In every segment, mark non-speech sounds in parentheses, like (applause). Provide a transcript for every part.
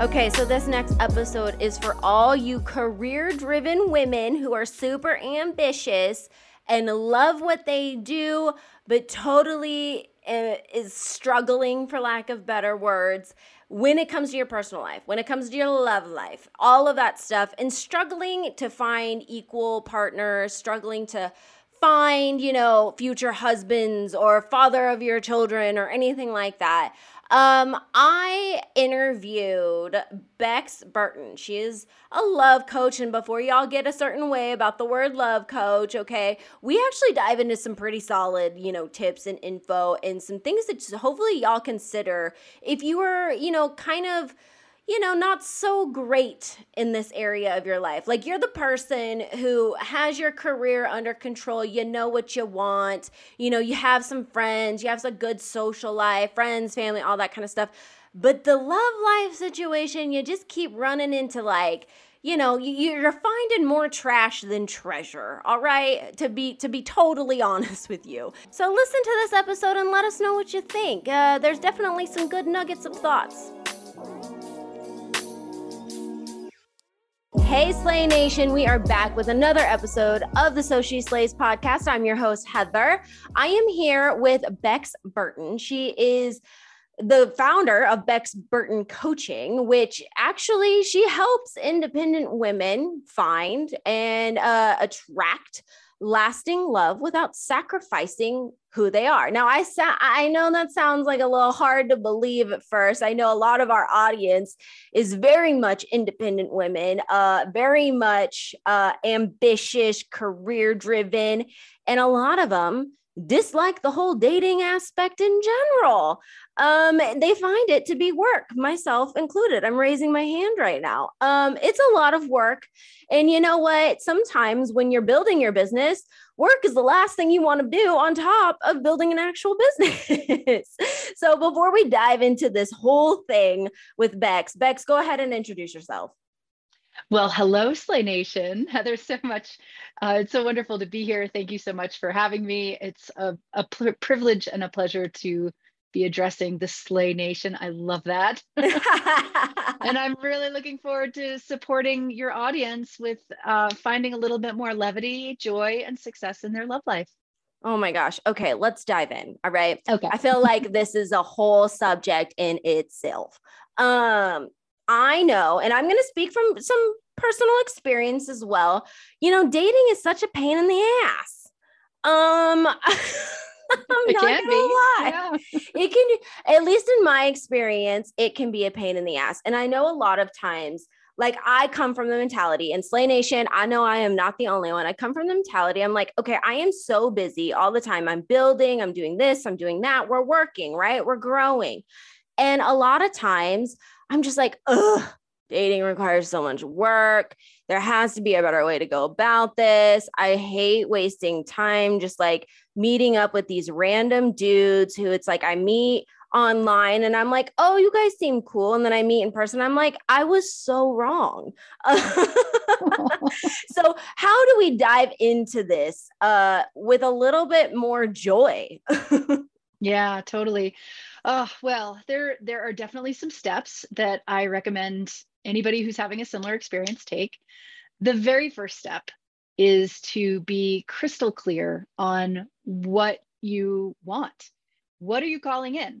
Okay, so this next episode is for all you career driven women who are super ambitious and love what they do, but totally uh, is struggling, for lack of better words, when it comes to your personal life, when it comes to your love life, all of that stuff, and struggling to find equal partners, struggling to find, you know, future husbands or father of your children or anything like that. Um, I interviewed Bex Burton. She is a love coach, and before y'all get a certain way about the word love coach, okay, we actually dive into some pretty solid, you know, tips and info and some things that hopefully y'all consider if you were, you know, kind of you know, not so great in this area of your life. Like you're the person who has your career under control, you know what you want, you know, you have some friends, you have a good social life, friends, family, all that kind of stuff. But the love life situation, you just keep running into like, you know you're finding more trash than treasure all right? To be to be totally (laughs) honest with you. So listen to this episode and let us know what you think. Uh, there's definitely some good nuggets of thoughts Hey, Slay Nation. We are back with another episode of the So She Slays podcast. I'm your host, Heather. I am here with Bex Burton. She is the founder of Bex Burton Coaching, which actually she helps independent women find and uh, attract lasting love without sacrificing who they are. Now, I sa- I know that sounds like a little hard to believe at first. I know a lot of our audience is very much independent women, uh, very much uh, ambitious, career driven, and a lot of them dislike the whole dating aspect in general. Um, they find it to be work, myself included. I'm raising my hand right now. Um, it's a lot of work. And you know what? Sometimes when you're building your business, work is the last thing you want to do on top of building an actual (laughs) business. so before we dive into this whole thing with Bex, Bex, go ahead and introduce yourself. Well, hello, Slay Nation. (laughs) Heather, so much. Uh, it's so wonderful to be here. Thank you so much for having me. It's a, a privilege and a pleasure to be addressing the Slay Nation. I love that. (laughs) (laughs) and I'm really looking forward to supporting your audience with uh, finding a little bit more levity, joy, and success in their love life. Oh my gosh. Okay, let's dive in. All right. Okay. I feel like (laughs) this is a whole subject in itself. Um, I know, and I'm going to speak from some personal experience as well. You know, dating is such a pain in the ass. Um, (laughs) I'm it not gonna be. lie. Yeah. It can, at least in my experience, it can be a pain in the ass. And I know a lot of times, like I come from the mentality in Slay Nation, I know I am not the only one. I come from the mentality. I'm like, okay, I am so busy all the time. I'm building, I'm doing this, I'm doing that. We're working, right? We're growing. And a lot of times I'm just like, ugh, dating requires so much work. There has to be a better way to go about this. I hate wasting time just like meeting up with these random dudes who it's like I meet online and I'm like, oh, you guys seem cool. And then I meet in person. I'm like, I was so wrong. (laughs) so, how do we dive into this uh, with a little bit more joy? (laughs) yeah, totally. Oh, well, there there are definitely some steps that I recommend anybody who's having a similar experience take. The very first step is to be crystal clear on what you want. What are you calling in?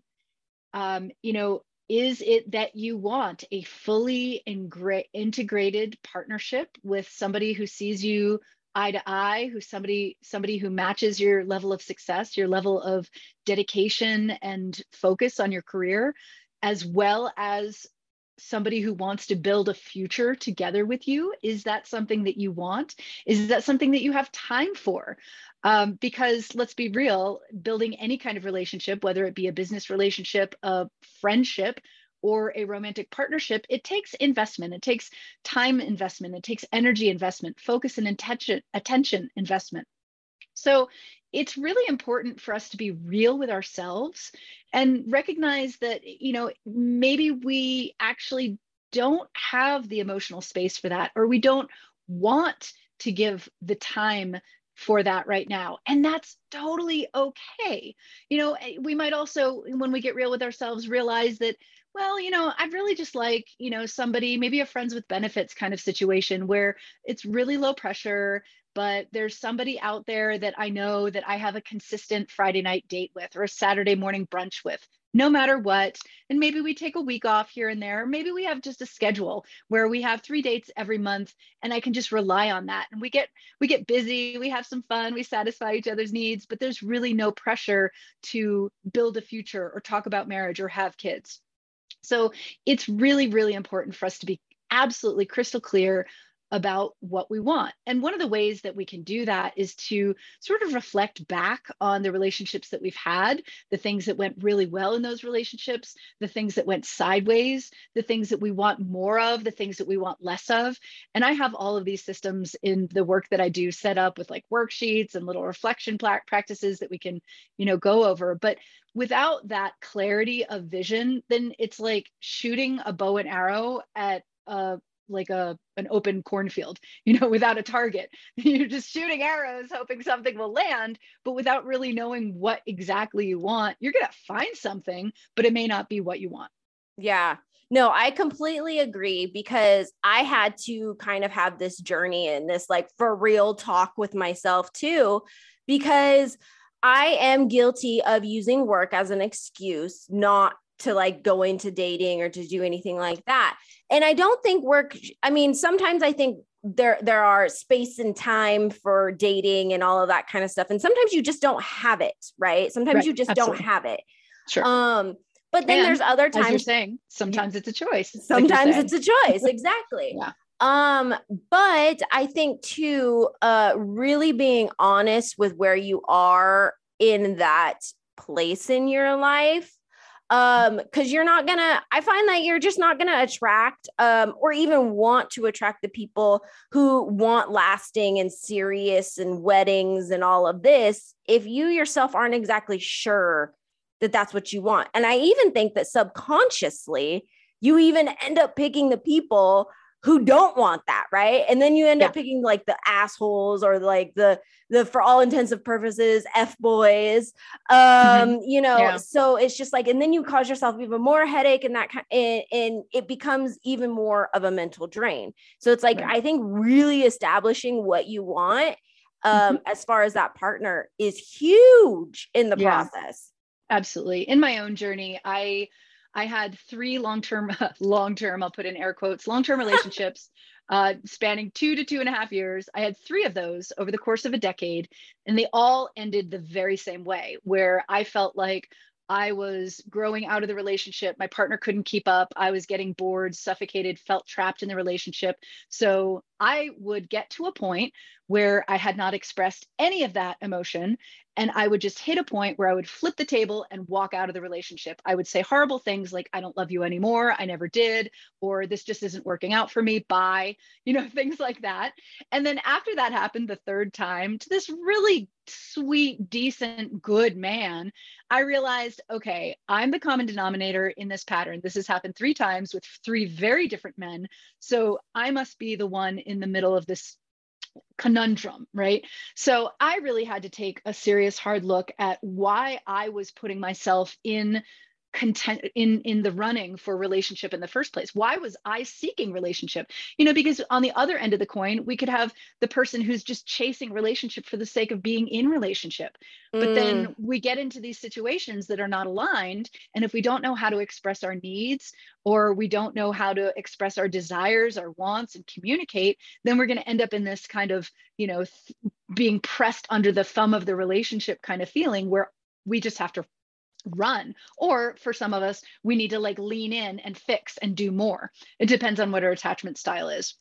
Um, you know, is it that you want a fully ingra- integrated partnership with somebody who sees you eye to eye who somebody somebody who matches your level of success your level of dedication and focus on your career as well as somebody who wants to build a future together with you is that something that you want is that something that you have time for um, because let's be real building any kind of relationship whether it be a business relationship a friendship or a romantic partnership, it takes investment. It takes time investment. It takes energy investment, focus and attention, attention investment. So it's really important for us to be real with ourselves and recognize that, you know, maybe we actually don't have the emotional space for that, or we don't want to give the time for that right now. And that's totally okay. You know, eh, we might also, when we get real with ourselves, realize that well, you know, I'd really just like, you know, somebody, maybe a friends with benefits kind of situation where it's really low pressure, but there's somebody out there that I know that I have a consistent Friday night date with or a Saturday morning brunch with, no matter what. And maybe we take a week off here and there. Maybe we have just a schedule where we have three dates every month and I can just rely on that. And we get we get busy, we have some fun, we satisfy each other's needs, but there's really no pressure to build a future or talk about marriage or have kids. So it's really, really important for us to be absolutely crystal clear about what we want. And one of the ways that we can do that is to sort of reflect back on the relationships that we've had, the things that went really well in those relationships, the things that went sideways, the things that we want more of, the things that we want less of. And I have all of these systems in the work that I do set up with like worksheets and little reflection practices that we can, you know, go over. But without that clarity of vision, then it's like shooting a bow and arrow at a like a an open cornfield (laughs) you know without a target. (laughs) You're just shooting arrows hoping something will land but without really knowing what exactly you want you're going to find something but it may not be what you want. Yeah. No i completely agree because i had to kind of have this journey and this like for real talk with myself too because I am guilty of using work as an excuse not to like go into dating or to do anything like that. And I don't think work I mean sometimes I think there there are space and time for dating and all of that kind of stuff and sometimes you just don't have it, right? Sometimes right. you just Absolutely. don't have it. Sure. Um but then and there's other times you're saying sometimes it's a choice. Sometimes like it's a choice. Exactly. (laughs) yeah. Um, but I think too, uh, really being honest with where you are in that place in your life. Um, because you're not gonna, I find that you're just not gonna attract um or even want to attract the people who want lasting and serious and weddings and all of this if you yourself aren't exactly sure that that's what you want. And I even think that subconsciously you even end up picking the people who don't want that, right? And then you end yeah. up picking like the assholes or like the the for all intensive purposes f boys. Um, mm-hmm. you know, yeah. so it's just like, and then you cause yourself even more headache and that kind, and, and it becomes even more of a mental drain. So it's like right. I think really establishing what you want um mm-hmm. as far as that partner is huge in the yeah. process. Absolutely. In my own journey, I I had three long-term, (laughs) long-term, I'll put in air quotes, long-term (laughs) relationships uh, spanning two to two and a half years. I had three of those over the course of a decade, and they all ended the very same way, where I felt like I was growing out of the relationship. My partner couldn't keep up. I was getting bored, suffocated, felt trapped in the relationship. So I would get to a point where I had not expressed any of that emotion. And I would just hit a point where I would flip the table and walk out of the relationship. I would say horrible things like, I don't love you anymore. I never did. Or this just isn't working out for me. Bye. (laughs) You know, things like that. And then after that happened the third time to this really sweet, decent, good man, I realized, okay, I'm the common denominator in this pattern. This has happened three times with three very different men. So I must be the one in the middle of this conundrum, right? So I really had to take a serious hard look at why I was putting myself in content in in the running for relationship in the first place. Why was i seeking relationship? You know because on the other end of the coin we could have the person who's just chasing relationship for the sake of being in relationship. But mm. then we get into these situations that are not aligned and if we don't know how to express our needs or we don't know how to express our desires our wants and communicate then we're going to end up in this kind of you know th- being pressed under the thumb of the relationship kind of feeling where we just have to run. Or for some of us we need to like lean in and fix and do more. It depends on what our attachment style is.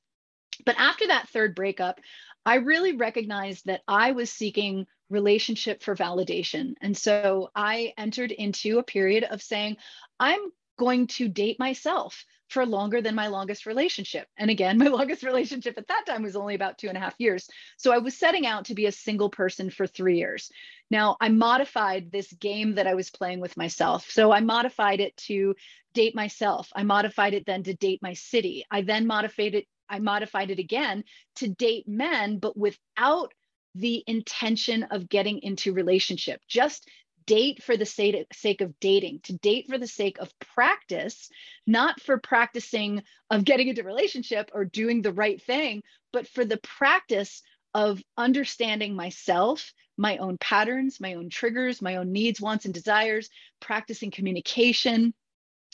But after that third breakup i really recognized that i was seeking relationship for validation. And so i entered into a period of saying i'm going to date myself for longer than my longest relationship. And again, (laughs) my longest relationship at that time was only about two and a half years. So I was setting out to be a single person for three years. Now, I modified this game that I was playing with myself. So I modified it to date myself. I modified it then to date my city. I then modified it. I modified it again to date men, but without the intention of getting into relationship, just date for the sake of dating, to date for the sake of practice, not for practicing of getting into relationship or doing the right thing, but for the practice of understanding myself, my own patterns, my own triggers, my own needs, wants, and desires, practicing communication.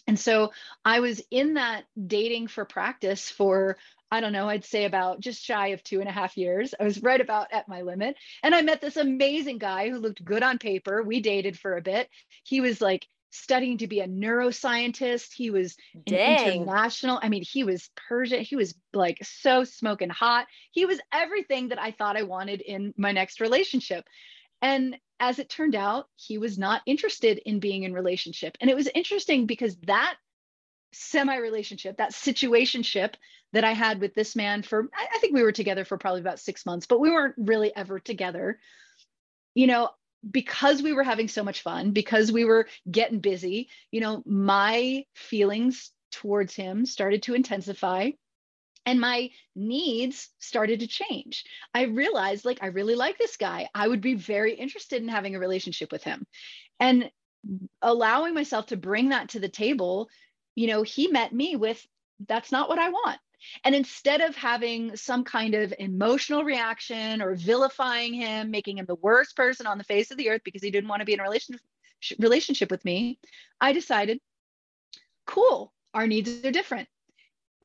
And so I was in that dating for practice for I don't know, I'd say about just shy of two and a half years. I was right about at my limit. And I met this amazing guy who looked good on paper. We dated for a bit. He was like studying to be a neuroscientist. He was international. I mean, he was Persian. He was like so smoking hot. He was everything that I thought I wanted in my next relationship. And as it turned out, he was not interested in being in relationship. And it was interesting because that semi relationship, that situationship that I had with this man for, I think we were together for probably about six months, but we weren't really ever together. You know, because we were having so much fun, because we were getting busy, you know, my feelings towards him started to intensify and my needs started to change. I realized like I really like this guy. I would be very interested in having a relationship with him. And allowing myself to bring that to the table you know, he met me with, that's not what I want. And instead of having some kind of emotional reaction or vilifying him, making him the worst person on the face of the earth because he didn't want to be in a relationship relationship with me, I decided, cool, our needs are different.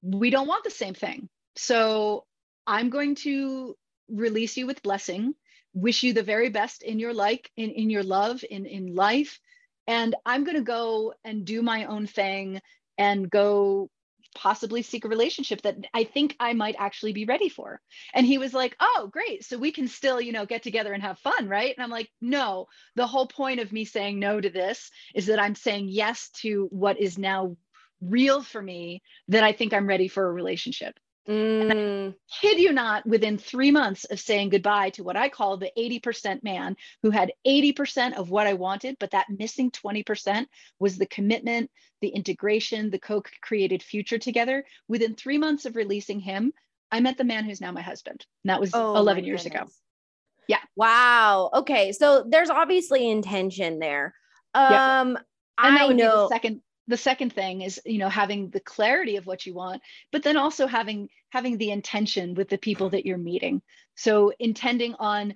We don't want the same thing. So I'm going to release you with blessing, wish you the very best in your like in, in your love, in, in life. And I'm going to go and do my own thing and go possibly seek a relationship that I think I might actually be ready for. And he was like, "Oh, great. So we can still, you know, get together and have fun, right?" And I'm like, "No. The whole point of me saying no to this is that I'm saying yes to what is now real for me that I think I'm ready for a relationship." Mm. kid you not, within three months of saying goodbye to what I call the 80% man who had 80% of what I wanted, but that missing 20% was the commitment, the integration, the co created future together. Within three months of releasing him, I met the man who's now my husband. And that was oh, 11 years ago. Yeah. Wow. Okay. So there's obviously intention there. Um, yep. I know. second the second thing is you know having the clarity of what you want but then also having having the intention with the people that you're meeting so intending on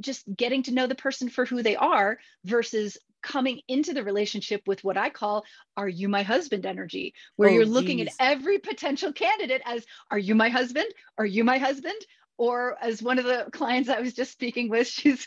just getting to know the person for who they are versus coming into the relationship with what I call are you my husband energy, where oh, you're looking geez. at every potential candidate as are you my husband? Are you my husband? Or as one of the clients I was just speaking with, (laughs) she's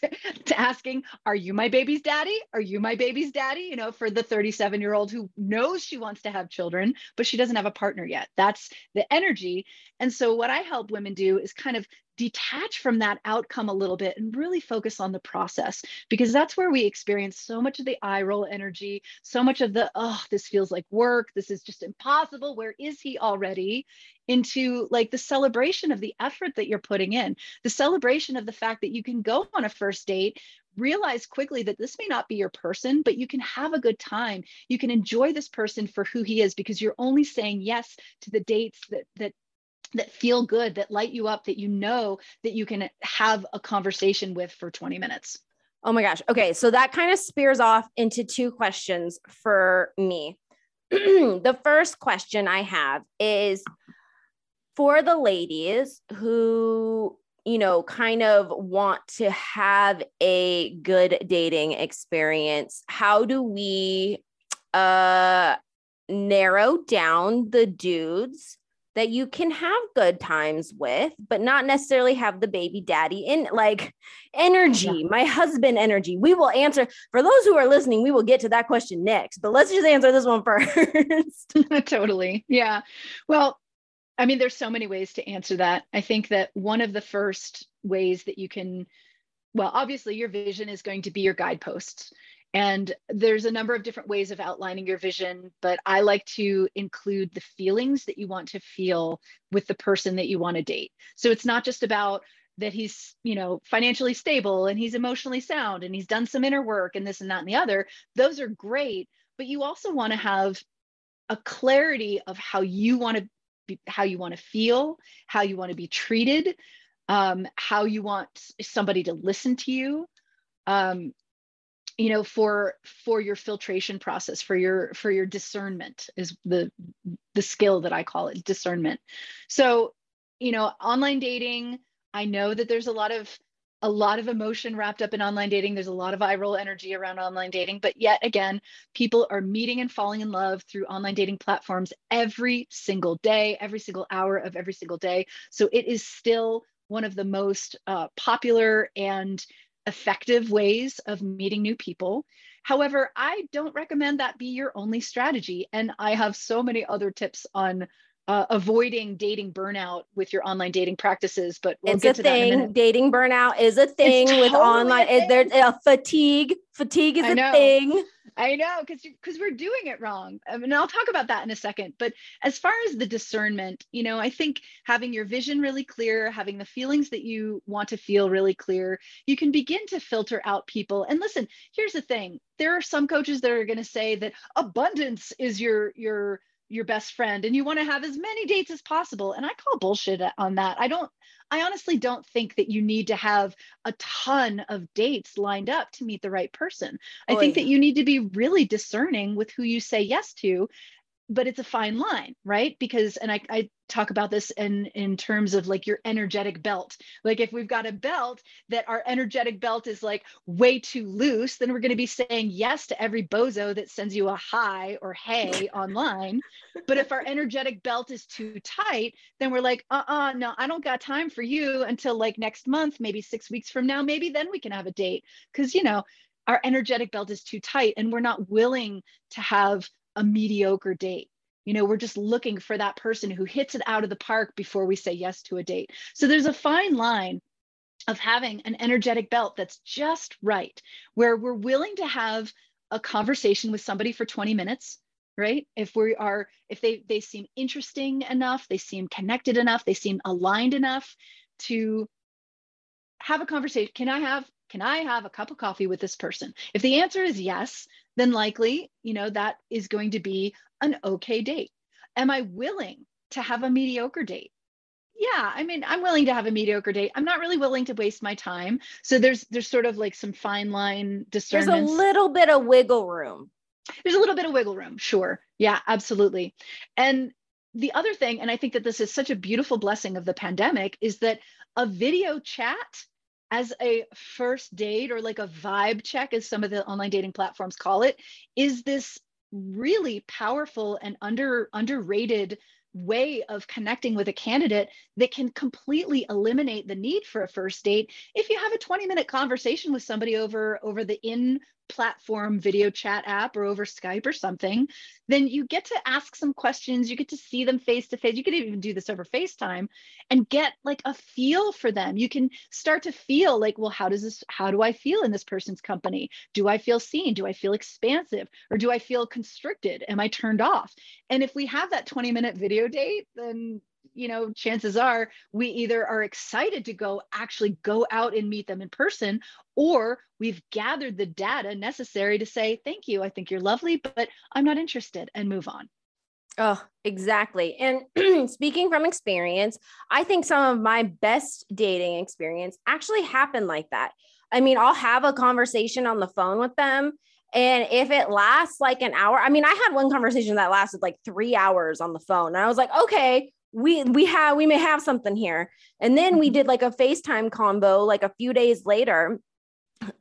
asking, Are you my baby's daddy? Are you my baby's daddy? You know, for the 37 year old who knows she wants to have children, but she doesn't have a partner yet. That's the energy. And so, what I help women do is kind of detach from that outcome a little bit and really focus on the process because that's where we experience so much of the eye roll energy, so much of the, oh, this feels like work. This is just impossible. Where is he already? Into like the celebration of the effort that you're putting in, the celebration of the fact that you can go on a first date realize quickly that this may not be your person, but you can have a good time. You can enjoy this person for who he is because you're only saying yes to the dates that that that feel good, that light you up, that you know that you can have a conversation with for 20 minutes. Oh my gosh. Okay. So that kind of spears off into two questions for me. (clears throat) the first question I have is for the ladies who, you know, kind of want to have a good dating experience, how do we uh narrow down the dudes that you can have good times with, but not necessarily have the baby daddy in like energy, yeah. my husband energy. We will answer for those who are listening, we will get to that question next, but let's just answer this one (laughs) first. (laughs) totally. Yeah. Well, I mean, there's so many ways to answer that. I think that one of the first ways that you can, well, obviously, your vision is going to be your guideposts. And there's a number of different ways of outlining your vision, but I like to include the feelings that you want to feel with the person that you want to date. So it's not just about that he's, you know, financially stable and he's emotionally sound and he's done some inner work and this and that and the other. Those are great, but you also want to have a clarity of how you want to be, how you want to feel, how you want to be treated, um, how you want somebody to listen to you. Um, you know for for your filtration process for your for your discernment is the the skill that i call it discernment. So you know online dating i know that there's a lot of a lot of emotion wrapped up in online dating. There's a lot of viral energy around online dating. But yet again people are meeting and falling in love through online dating platforms every single day every single hour of every single day. So it is still one of the most uh, popular and effective ways of meeting new people. However, I don't recommend that be your only strategy. And I have so many other tips on uh, avoiding dating burnout with your online dating practices. But we'll it's a thing. A dating burnout is a thing it's with totally online. Is there a fatigue? Fatigue is a thing. I know because because we're doing it wrong. I mean, I'll talk about that in a second. But as far as the discernment, you know, I think having your vision really clear, having the feelings that you want to feel really clear, you can begin to filter out people. And listen, here's the thing: there are some coaches that are going to say that abundance is your your your best friend and you want to have as many dates as possible and i call bullshit on that. I don't i honestly don't think that you need to have a ton of dates lined up to meet the right person. I oh, think that you need to be really discerning with who you say yes to but it's a fine line right? Because and I, I talk about this in in terms of like your energetic belt. Like if we've got a belt that our energetic belt is like way too loose then we're going to be saying yes to every bozo that sends you a hi or hey (laughs) online. But if our energetic belt is too tight then we're like uh-uh no i don't got time for you until like next month maybe six weeks from now maybe then we can have a date. Because you know our energetic belt is too tight and we're not willing to have a mediocre date. You know, we're just looking for that person who hits it out of the park before we say yes to a date. So there's a fine line of having an energetic belt that's just right, where we're willing to have a conversation with somebody for 20 minutes right if we are if they they seem interesting enough they seem connected enough they seem aligned enough to have a conversation can i have can i have a cup of coffee with this person if the answer is yes then likely, you know, that is going to be an okay date. Am I willing to have a mediocre date? Yeah, I mean, I'm willing to have a mediocre date. I'm not really willing to waste my time. So there's there's sort of like some fine line discernment. There's a little bit of wiggle room. There's a little bit of wiggle room, sure. Yeah, absolutely. And the other thing, and I think that this is such a beautiful blessing of the pandemic, is that a video chat as a first date or like a vibe check, as some of the online dating platforms call it, is this really powerful and under underrated way of connecting with a candidate that can completely eliminate the need for a first date. If you have a 20 minute conversation with somebody over over the in platform video chat app or over Skype or something, then you get to ask some questions. You get to see them face to face. You could even do this over FaceTime and get like a feel for them. You can start to feel like, well, how does this, how do I feel in this person's company? Do I feel seen? Do I feel expansive? Or do I feel constricted? Am I turned off? And if we have that 20 minute video date, then you know chances are we either are excited to go actually go out and meet them in person or we've gathered the data necessary to say thank you i think you're lovely but i'm not interested and move on Oh, exactly. And (clears throat) speaking from experience, I think some of my best dating experience actually happened like that. I mean, I'll have a conversation on the phone with them. And if it lasts like an hour, I mean, I had one conversation that lasted like three hours on the phone. And I was like, okay, we we have we may have something here. And then we mm-hmm. did like a facetime combo like a few days later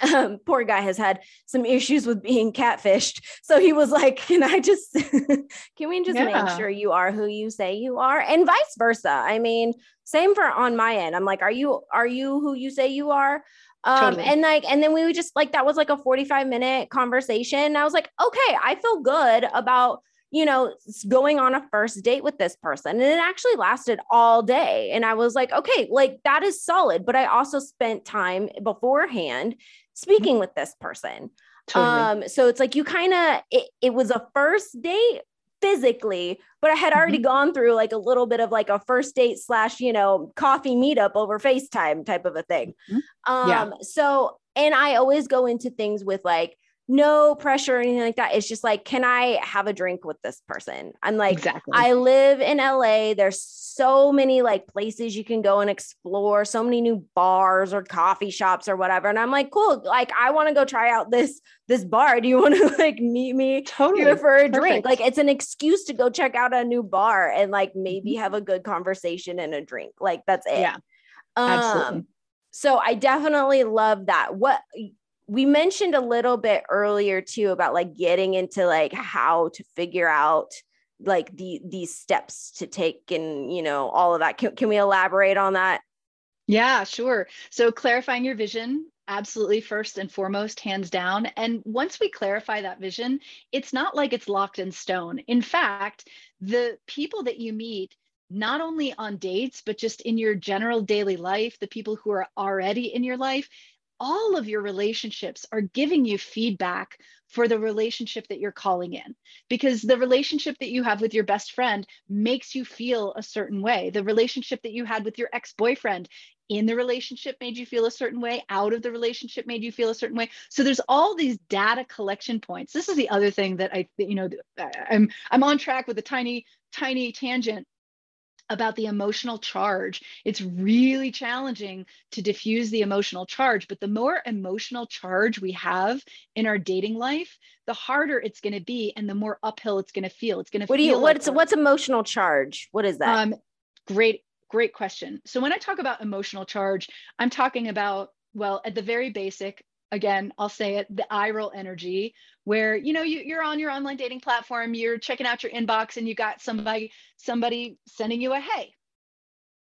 um, (laughs) poor guy has had some issues with being catfished. So he was like (laughs) can i just (laughs) can we just yeah. make sure you are who you say you are? And vice versa. I mean same for on my end. I'm like are you are you who you say you are? Um totally. and like and then we would just like that was like a 45 minute conversation. I was like okay i feel good about you know, going on a first date with this person. And it actually lasted all day. And I was like, okay, like that is solid. But I also spent time beforehand speaking with this person. Totally. Um, so it's like you kind of it, it was a first date physically, but I had already mm-hmm. gone through like a little bit of like a first date slash, you know, coffee meetup over FaceTime type of a thing. Mm-hmm. Um, yeah. so and I always go into things with like no pressure or anything like that. It's just like, can I have a drink with this person? I'm like, exactly. I live in LA. There's so many like places you can go and explore, so many new bars or coffee shops or whatever. And I'm like, cool. Like, I want to go try out this this bar. Do you want to (laughs) like meet me totally here for a Perfect. drink? Like, it's an excuse to go check out a new bar and like maybe have a good conversation and a drink. Like, that's it. Mm-hmm. Yeah, Um, absolutely. so I definitely love that. What we mentioned a little bit earlier too about like getting into like how to figure out like the these steps to take and you know all of that. Can, can we elaborate on that? Yeah, sure. So clarifying your vision, absolutely first and foremost, hands down. And once we clarify that vision, it's not like it's locked in stone. In fact, the people that you meet, not only on dates, but just in your general daily life, the people who are already in your life, all of your relationships are giving you feedback for the relationship that you're calling in. Because the relationship that you have with your best friend makes you feel a certain way. The relationship that you had with your ex-boyfriend in the relationship made you feel a certain way. Out of the relationship made you feel a certain way. So there's all these data collection points. This is the other thing that i you know i'm i'm on track with a tiny tiny tangent about the emotional charge. It's really challenging to diffuse the emotional charge, but the more emotional charge we have in our dating life, the harder it's going to be and the more uphill it's going to feel. It's going to What do you what's like what's emotional charge? What is that? um great great question. So when I talk about emotional charge, I'm talking about well, at the very basic, again, I'll say it, the eye roll energy, where you know you, you're on your online dating platform, you're checking out your inbox, and you got somebody somebody sending you a hey,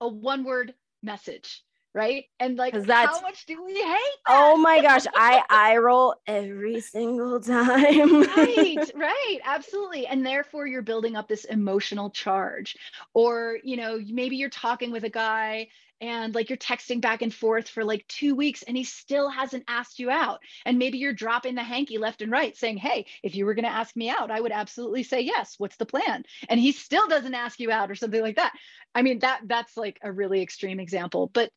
a one word message, right? And like, that's- how much do we hate? That? oh my gosh, I (laughs) I roll every single time. right (laughs) right absolutely and therefore you're building up this emotional charge or you know maybe you're talking with a guy and like you're texting back and forth for like two weeks and he still hasn't asked you out. And maybe you're dropping the hanky left and right saying hey if you were going to ask me out i would absolutely say yes. What's the plan? And he still doesn't ask you out or something like that. I mean that that's like a really extreme example but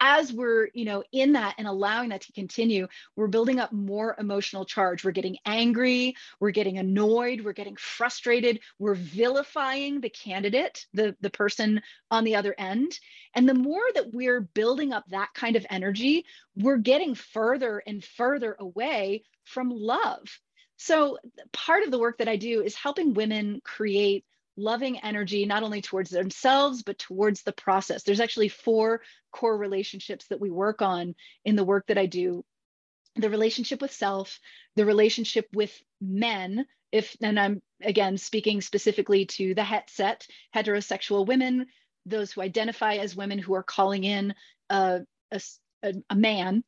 as we're you know in that and allowing that to continue we're building up more emotional charge. We're getting angry. We're getting annoyed. We're getting frustrated. We're vilifying the candidate the the person on the other end. And the more that we're building up that kind of energy we're getting further and further away from love. So part of the work that i do is helping women create loving energy not only towards themselves but towards the process. There's actually four core relationships that we work on in the work that i do. The relationship with self the relationship with men if and i'm again speaking specifically to the het set heterosexual women those who identify as women who are calling in a, a, a man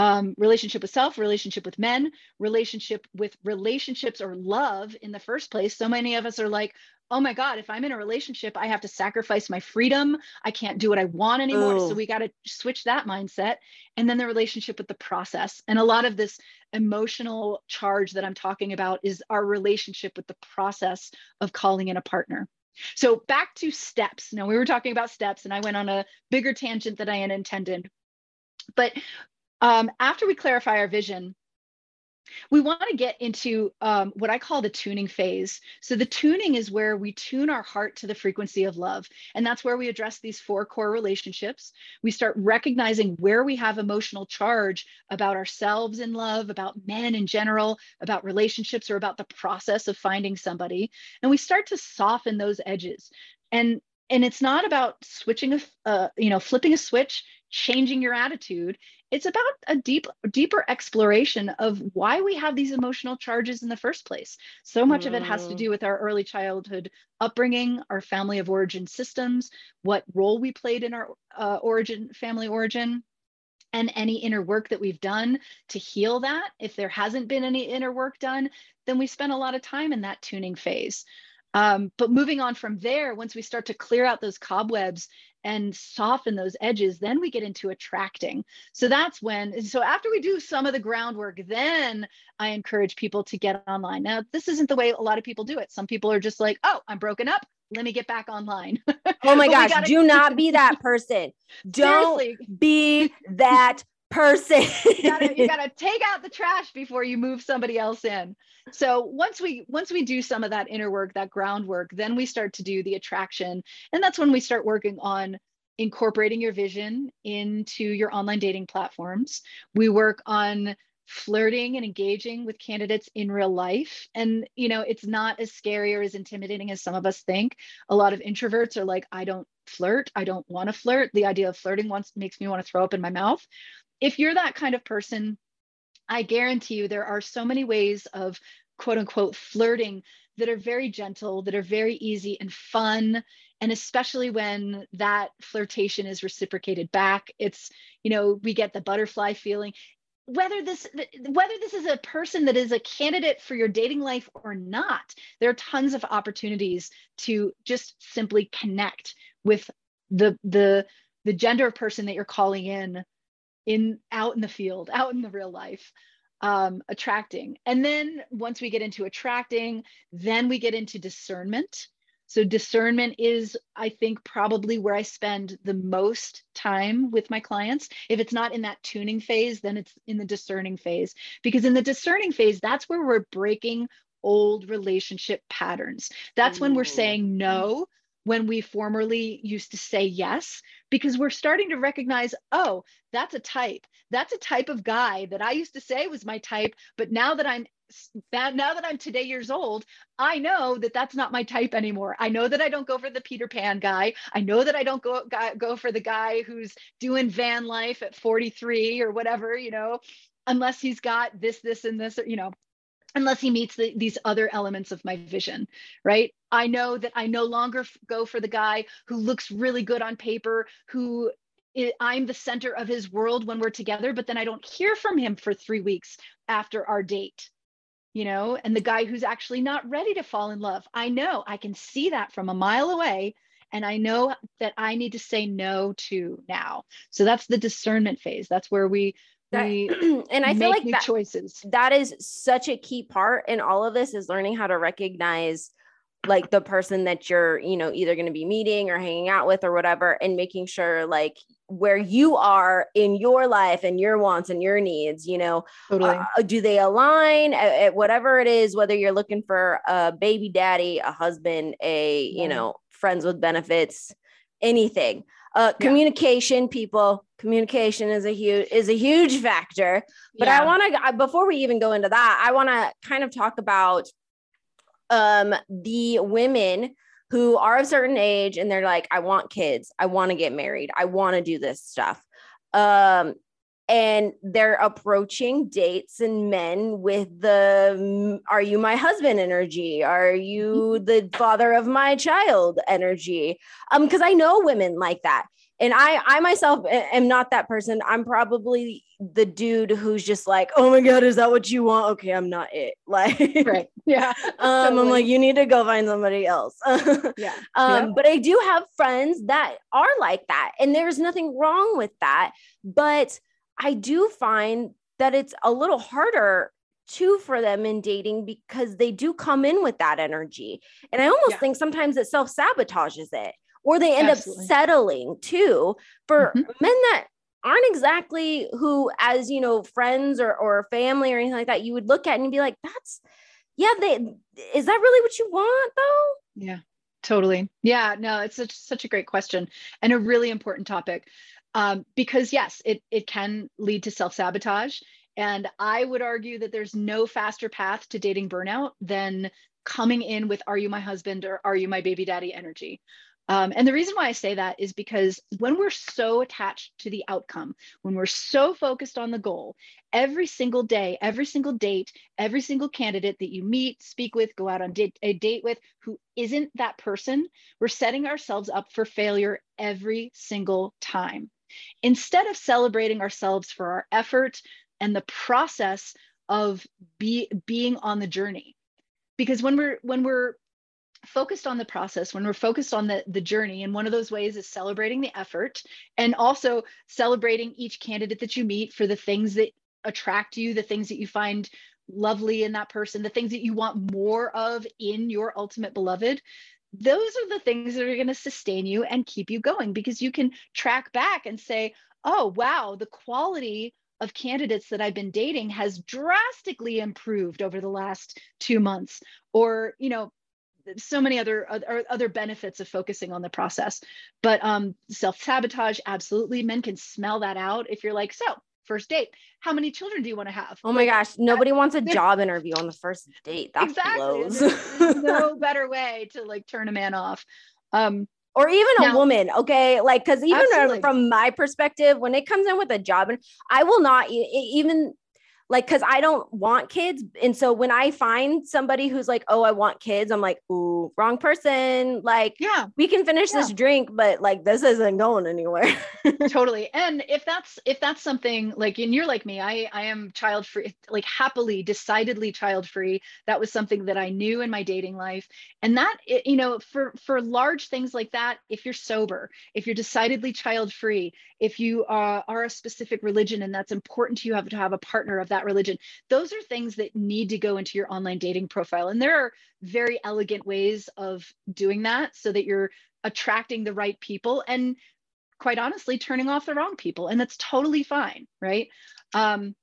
um, relationship with self, relationship with men, relationship with relationships or love in the first place. So many of us are like, oh my God, if I'm in a relationship, I have to sacrifice my freedom. I can't do what I want anymore. Ooh. So we got to switch that mindset. And then the relationship with the process. And a lot of this emotional charge that I'm talking about is our relationship with the process of calling in a partner. So back to steps. Now we were talking about steps, and I went on a bigger tangent than I had intended. But um, after we clarify our vision, we want to get into um, what I call the tuning phase. So, the tuning is where we tune our heart to the frequency of love. And that's where we address these four core relationships. We start recognizing where we have emotional charge about ourselves in love, about men in general, about relationships, or about the process of finding somebody. And we start to soften those edges. And and it's not about switching a uh, you know flipping a switch changing your attitude. It's about a deep deeper exploration of why we have these emotional charges in the first place. So much of it has to Mm. do with our early childhood upbringing our family of origin systems what role we played in our uh, origin family origin and any inner work that we've done to heal that. If there hasn't been any inner work done then we spend a lot of time in that tuning phase. Um, but moving on from there, once we start to clear out those cobwebs and soften those edges, then we get into attracting. So that's when, so after we do some of the groundwork, then I encourage people to get online. Now, this isn't the way a lot of people do it. Some people are just like, oh, I'm broken up. Let me get back online. Oh my (laughs) gosh, gotta- do not be (laughs) that person. Don't be that person. you, gotta, you gotta (laughs) take out the trash before you move somebody else in. So once we once we do some of that inner work, that groundwork, then we start to do the attraction, and that's when we start working on incorporating your vision into your online dating platforms. We work on flirting and engaging with candidates in real life. And, you know, it's not as scary or as intimidating as some of us think. A lot of introverts are like, I don't flirt. I don't want to flirt. The idea of flirting once makes me want to throw up in my mouth. If you're that kind of person, I guarantee you there are so many ways of quote unquote flirting that are very gentle, that are very easy and fun and especially when that flirtation is reciprocated back. It's you know we get the butterfly feeling. Whether this whether this is a person that is a candidate for your dating life or not there are tons of opportunities to just simply connect with the the the gender of person that you're calling in in out in the field out in the real life um, attracting and then once we get into attracting then we get into discernment so discernment is, I think, probably where I spend the most time with my clients. If it's not in that tuning phase, then it's in the discerning phase. Because in the discerning phase, that's where we're breaking old relationship patterns. That's when we're saying no when we formerly used to say yes because we're starting to recognize oh that's a type that's a type of guy that i used to say was my type but now that i'm that now that I'm today years old, I know that that's not my type anymore. I know that I don't go for the Peter Pan guy. I know that I don't go go for the guy who's doing van life at 43 or whatever, you know, unless he's got this, this, and this, you know, unless he meets the, these other elements of my vision, right? I know that I no longer go for the guy who looks really good on paper, who I'm the center of his world when we're together, but then I don't hear from him for three weeks after our date you know, and the guy who's actually not ready to fall in love. I know I can see that from a mile away. And I know that I need to say no to now. So that's the discernment phase. That's where we that, (clears throat) and I feel like that, choices. That is such a key part in all of this is learning how to recognize like the person that you're you know either going to be meeting or hanging out with or whatever and making sure like where you are in your life and your wants and your needs you know totally. uh, do they align at, at, whatever it is whether you're looking for a baby daddy a husband a yeah. you know friends with benefits anything uh, yeah. communication people communication is a huge is a huge factor but yeah. i want to before we even go into that i want to kind of talk about um, the women who are of certain age and they're like, I want kids, I want to get married, I want to do this stuff. Um, and they're approaching dates and men with the are you my husband energy? Are you mm-hmm. the father of my child energy? Um because i know women like that and I I myself am not that person. I'm probably the dude who's just like, oh my god, is that what you want? Okay, I'm not it. (laughs) Like, right? Yeah. (laughs) um, totally. I'm like, you need to go find somebody else. (laughs) yeah. Um, yeah. but I do have friends that are like that, and there's nothing wrong with that. But I do find that it's a little harder too for them in dating because they do come in with that energy, and I almost yeah. think sometimes it self sabotages it or they end Absolutely. up settling too for mm-hmm. men that aren't exactly who as you know friends or, or family or anything like that you would look at and be like that's yeah they is that really what you want though yeah totally yeah no it's such, such a great question and a really important topic um, because yes it, it can lead to self-sabotage and i would argue that there's no faster path to dating burnout than coming in with are you my husband or are you my baby daddy energy um, and the reason why I say that is because when we're so attached to the outcome, when we're so focused on the goal, every single day, every single date, every single candidate that you meet, speak with, go out on date, a date with who isn't that person, we're setting ourselves up for failure every single time. Instead of celebrating ourselves for our effort and the process of be, being on the journey, because when we're when we're focused on the process when we're focused on the the journey and one of those ways is celebrating the effort and also celebrating each candidate that you meet for the things that attract you the things that you find lovely in that person the things that you want more of in your ultimate beloved those are the things that are going to sustain you and keep you going because you can track back and say oh, wow, the quality of candidates that I've been dating has drastically improved over the last two months. Or, you know, so many other other benefits of focusing on the process. But um self-sabotage absolutely. Men can smell that out if you're like so first date how many children do you want to have? Oh my gosh nobody wants a (laughs) job interview on the first date. That exactly. blows. there's, (laughs) no (laughs) better way to like turn a man off. Um or even a woman okay? Like because even absolutely. from my perspective when it comes in with a job and i will not even like because I don't want kids. And so when I find somebody who's like, oh, I want kids, I'm like, ooh, wrong person. Like, yeah, we can finish yeah. this drink, but like this isn't going anywhere. (laughs) totally. And if that's if that's something like and you're like me, I I am child free, like happily, decidedly child free. That was something that I knew in my dating life. And that you know, for for large things like that, if you're sober, if you're decidedly child free, if you uh, are a specific religion and that's important to you have to have a partner of that that religion. Those are things that need to go into your online dating profile. And there are very elegant ways of doing that so that you're attracting the right people and quite honestly turning off the wrong people. And that's totally fine, right? Um,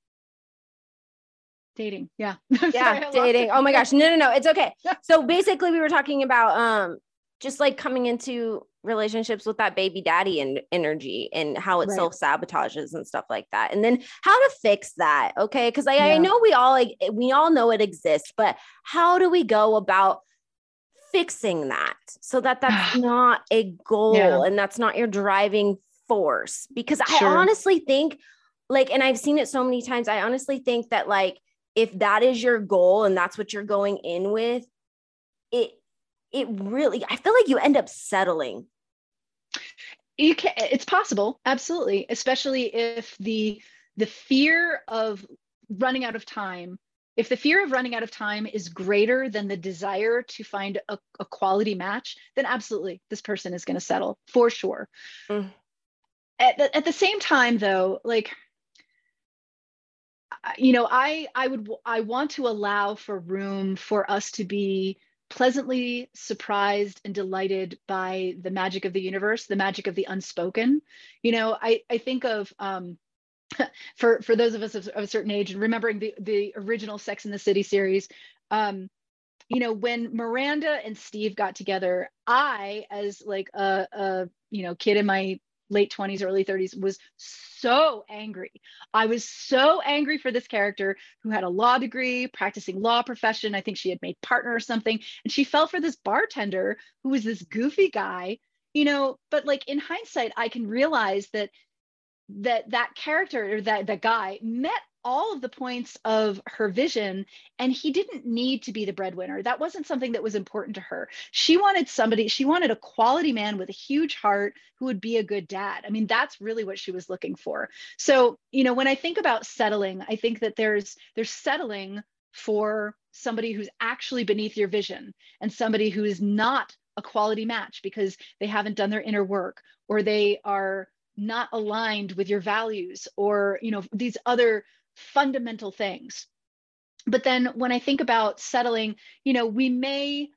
dating yeah (laughs) yeah dating oh my gosh no no no it's okay (laughs) so basically we were talking about um just like coming into relationships with that baby daddy and energy and how it right. self sabotages and stuff like that. And then how to fix that. Okay. Cause I, yeah. I know we all like, eh, we all know it exists, but how do we go about fixing that so that that's (sighs) not a goal yeah. and that's not your driving force? Because sure. I honestly think, like, and I've seen it so many times, I honestly think that, like, if that is your goal and that's what you're going in with, it it really i feel like you end up settling you can it's possible absolutely especially if the the fear of running out of time if the fear of running out of time is greater than the desire to find a, a quality match then absolutely this person is going to settle for sure mm. at, the, at the same time though like you know i i would i want to allow for room for us to be pleasantly surprised and delighted by the magic of the universe, the magic of the unspoken. You know, I, I think of um, (laughs) for for those of us of, of, a certain age and remembering the the original Sex in the City series, um, you know, when Miranda and Steve got together, I, as like a, a you know kid in my late 20s, early 30s, was so angry. I was so angry for this character who had a law degree, practicing law profession. I think she had made partner or something. And she fell for this bartender who was this goofy guy, you know, but like in hindsight, I can realize that that that character or that that guy met all of the points of her vision and he didn't need to be the breadwinner. That wasn't something that was important to her. She wanted somebody she wanted a quality man with a huge heart who would be a good dad. I mean that's really what she was looking for. So you know when i think about settling i think that there's there's settling for somebody who's actually beneath your vision and somebody who is not a quality match because they haven't done their inner work or they are not aligned with your values or you know these other fundamental things. But then when I think about settling, you know, we may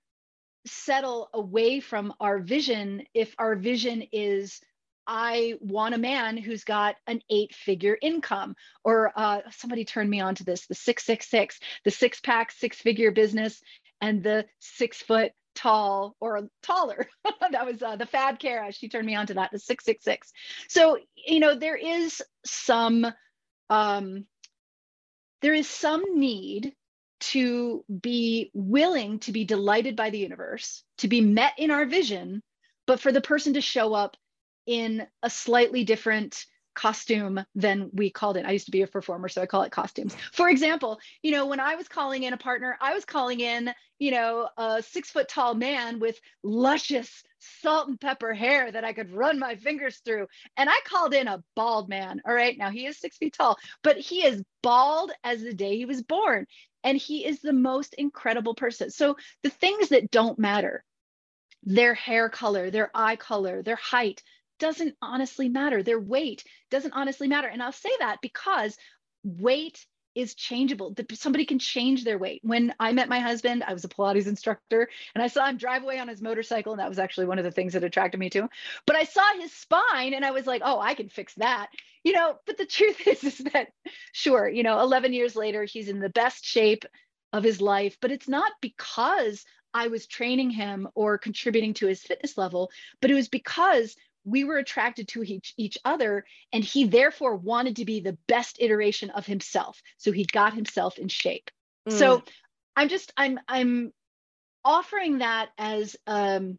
settle away from our vision if our vision is I want a man who's got an eight figure income. Or uh, somebody turned me on to this the 666, the six pack, six figure business, and the six foot tall or taller. (laughs) that was uh, the Fab Kara. She turned me on to that, the 666. So, you know, there is some um, there is some need to be willing to be delighted by the universe, to be met in our vision, but for the person to show up in a slightly different costume than we called it. I used to be a performer, so I call it costumes. For example, you know, when I was calling in a partner, I was calling in, you know, a six foot tall man with luscious salt and pepper hair that I could run my fingers through. And I called in a bald man. All right. Now he is six feet tall, but he is bald as the day he was born. And he is the most incredible person. So the things that don't matter, their hair color, their eye color, their height, doesn't honestly matter. Their weight doesn't honestly matter. And I'll say that because weight is changeable. Somebody can change their weight. When I met my husband, I was a Pilates instructor and I saw him drive away on his motorcycle. And that was actually one of the things that attracted me to him. But I saw his spine and I was like, oh, I can fix that. you know, but the (laughs) truth is, is that sure, you know, 11 years later, he's in the best shape of his life, but it's not because I was training him or contributing to his fitness level, but it was because we were attracted to each, each other and he therefore wanted to be the best iteration of himself. So he got himself in shape. Mm. So I'm just, I'm, I'm offering that as, um,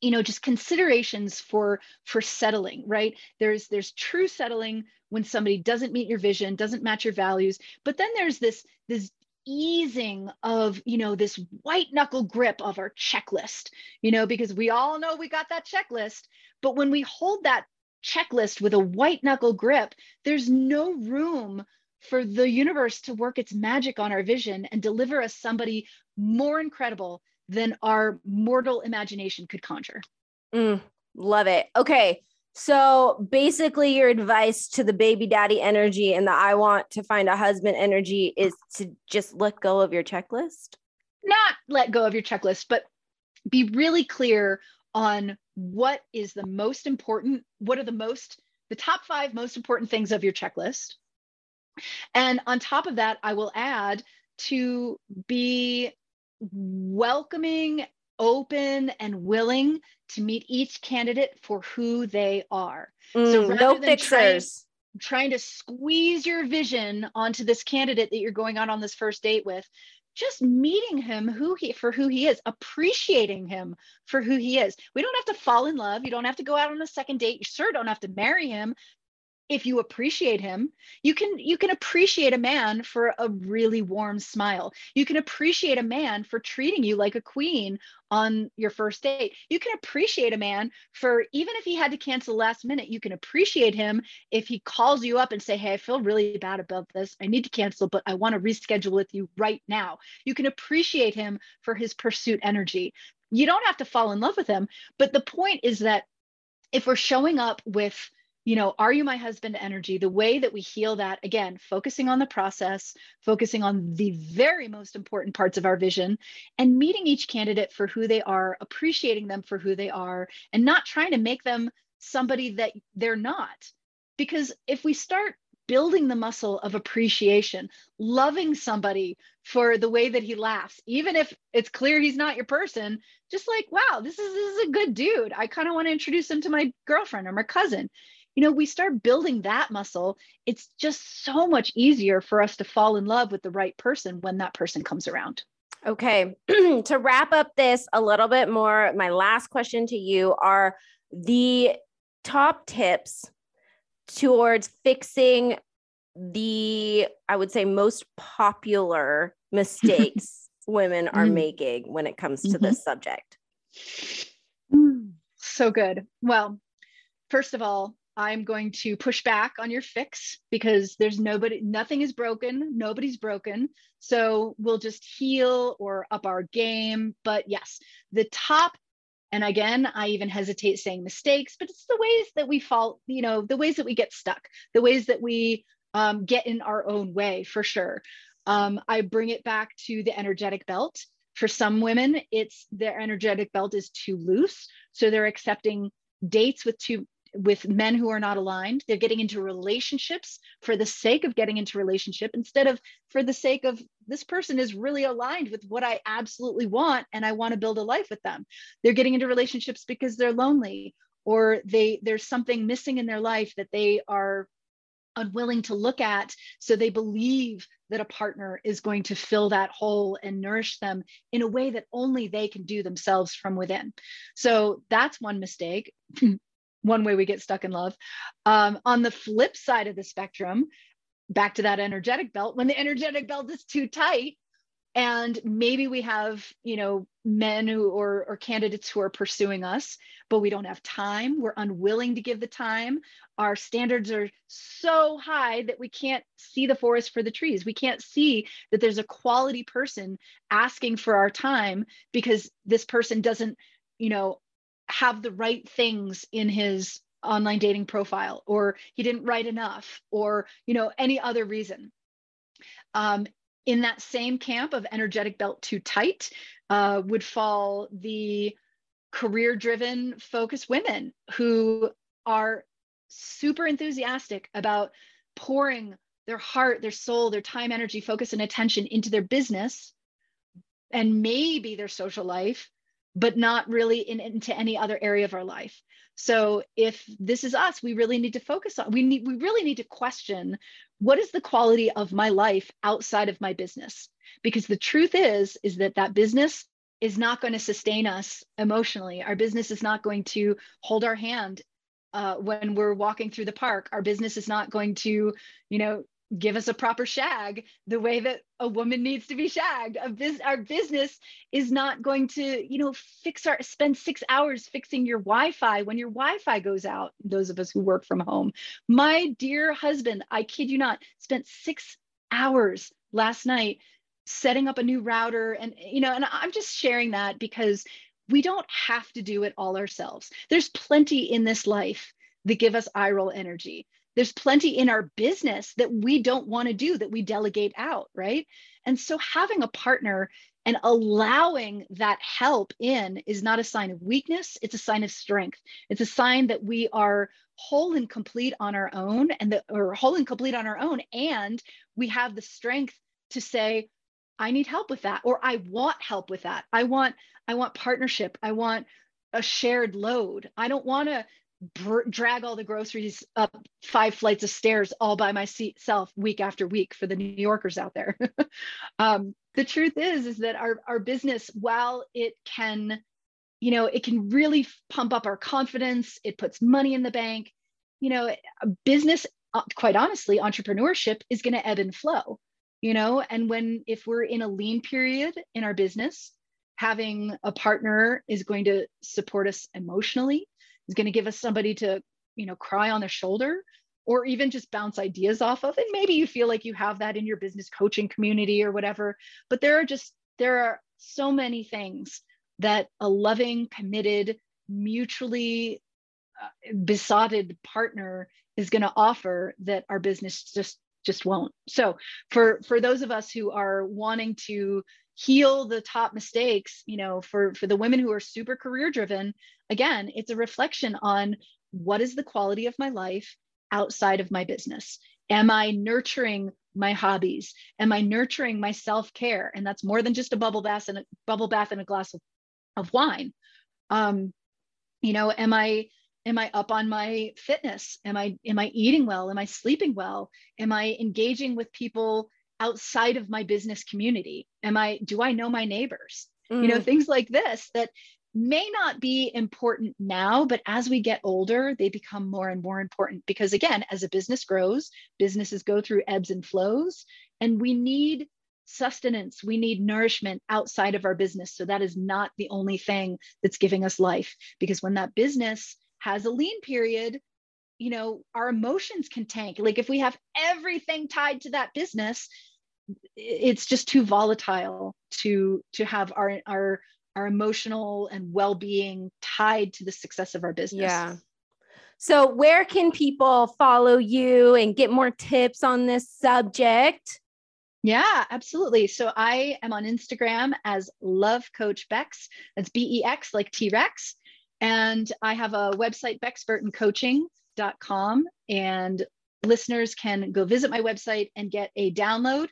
you know just considerations for for settling right there's there's true settling when somebody doesn't meet your vision doesn't match your values but then there's this this easing of you know this white knuckle grip of our checklist you know because we all know we got that checklist but when we hold that checklist with a white knuckle grip there's no room for the universe to work its magic on our vision and deliver us somebody more incredible than our mortal imagination could conjure. Mm, love it. Okay. So basically, your advice to the baby daddy energy and the I want to find a husband energy is to just let go of your checklist? Not let go of your checklist, but be really clear on what is the most important, what are the most, the top five most important things of your checklist. And on top of that, I will add to be welcoming, open, and willing to meet each candidate for who they are. Mm, so no fixers. Trying, trying to squeeze your vision onto this candidate that you're going out on this first date with, just meeting him who he for who he is appreciating him for who he is we don't have to fall in love you don't have to go out on a second date you sure don't have to marry him if you appreciate him you can you can appreciate a man for a really warm smile. You can appreciate a man for treating you like a queen on your first date. You can appreciate a man for even if he had to cancel last minute you can appreciate him if he calls you up and say hey i feel really bad about this. I need to cancel but i want to reschedule with you right now. You can appreciate him for his pursuit energy. You don't have to fall in love with him but the point is that if we're showing up with you know, are you my husband energy? The way that we heal that, again, focusing on the process, focusing on the very most important parts of our vision, and meeting each candidate for who they are, appreciating them for who they are, and not trying to make them somebody that they're not. Because if we start building the muscle of appreciation, loving somebody for the way that he laughs, even if it's clear he's not your person, just like, wow, this is, this is a good dude. I kind of want to introduce him to my girlfriend or my cousin you know, we start building that muscle, it's just so much easier for us to fall in love with the right person when that person comes around. Okay. (clears throat) to wrap up this a little bit more, my last question to you are the top tips towards fixing the, I would say, most popular mistakes (laughs) women are mm. making when it comes to mm-hmm. this subject? So good. Well, first of all, I'm going to push back on your fix because there's nobody, nothing is broken, nobody's broken. So we'll just heal or up our game. But yes, the top, and again, I even hesitate saying mistakes, but it's the ways that we fall, you know, the ways that we get stuck, the ways that we um, get in our own way for sure. Um, I bring it back to the energetic belt. For some women, it's their energetic belt is too loose. So they're accepting dates with too with men who are not aligned. They're getting into relationships for the sake of getting into relationship instead of for the sake of this person is really aligned with what I absolutely want and I want to build a life with them. They're getting into relationships because they're lonely or they there's something missing in their life that they are unwilling to look at so they believe that a partner is going to fill that hole and nourish them in a way that only they can do themselves from within so that's one mistake (clears throat) one way we get stuck in love. Um, on the flip side of the spectrum, back to that energetic belt, when the energetic belt is too tight, and maybe we have you know men who or, or candidates who are pursuing us but we don't have time we're unwilling to give the time our standards are so high that we can't see the forest for the trees we can't see that there's a quality person asking for our time because this person doesn't you know have the right things in his online dating profile or he didn't write enough or you know any other reason. Um, in that same camp of energetic belt too tight uh, would fall the career driven focused women who are super enthusiastic about pouring their heart, their soul, their time, energy, focus, and attention into their business and maybe their social life, but not really in, into any other area of our life. So if this is us, we really need to focus on, we need, we really need to question what is the quality of my life outside of my business? Because the truth is, is that that business is not going to sustain us emotionally. Our business is not going to hold our hand uh, when we're walking through the park. Our business is not going to, you know, give us a proper shag the way that a woman needs to be shagged. Biz- our business is not going to you know fix our spend six hours fixing your wi-fi when your wi-fi goes out those of us who work from home. My dear husband i kid you not spent six hours last night setting up a new router and you know and i'm just sharing that because we don't have to do it all ourselves. There's plenty in this life that give us eye roll energy there's plenty in our business that we don't want to do that we delegate out right? And so having a partner and allowing that help in is not a sign of weakness it's a sign of strength. It's a sign that we are whole and complete on our own and that or whole and complete on our own and we have the strength to say i need help with that or i want help with that. I want i want partnership. I want a shared load. I don't want to br- drag all the groceries up five flights of stairs all by myself week after week for the New Yorkers out there. (laughs) um, the truth is, is that our, our business, while it can, you know, it can really pump up our confidence, it puts money in the bank, you know, business, uh, quite honestly, entrepreneurship is going to ebb and flow, you know, and when, if we're in a lean period in our business, having a partner is going to support us emotionally is going to give us somebody to you know cry on their shoulder or even just bounce ideas off of. And maybe you feel like you have that in your business coaching community or whatever but there are just there are so many things that a loving committed mutually uh, besotted partner is going to offer that our business just just won't. So for for those of us who are wanting to heal the top mistakes you know for for the women who are super career driven again it's a reflection on what is the quality of my life outside of my business? Am i nurturing my hobbies? Am i nurturing my self-care? And that's more than just a bubble bath and a bubble bath and a glass of, of wine. Um you know am i am i up on my fitness? Am i am i eating well? Am i sleeping well? Am i engaging with people outside of my business community? Am i do i know my neighbors? Mm. you know mm. things like this that may not be important now but as we get older they become more and more important because again as a business grows businesses go through ebbs and flows and we need sustenance we need nourishment outside of our business. So that is not the only thing that's giving us life because when that business has a lean period you know our emotions can tank. Like if we have everything tied to that business it's just too volatile to to have our our our emotional and well-being tied to the success of our business yeah so where can people follow you and get more tips on this subject yeah, absolutely. So I am on Instagram as Love Coach Bex. That's B E X like T Rex. And I have a website, Coaching com and listeners can go visit my website and get a download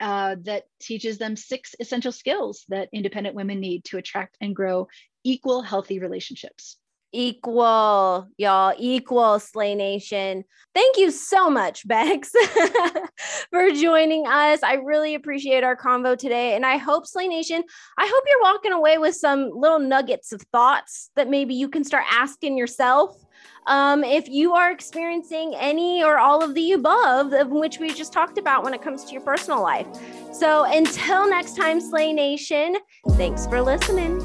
uh, that teaches them six essential skills that independent women need to attract and grow equal healthy relationships equal, y'all, equal Slay Nation. Thank you so much, Bex, (laughs) for joining us. I really appreciate our convo today. And I hope, Slay Nation, I hope you're walking away with some little nuggets of thoughts that maybe you can start asking yourself um, if you are experiencing any or all of the above, of which we just talked about when it comes to your personal life. So until next time, Slay Nation, thanks for listening.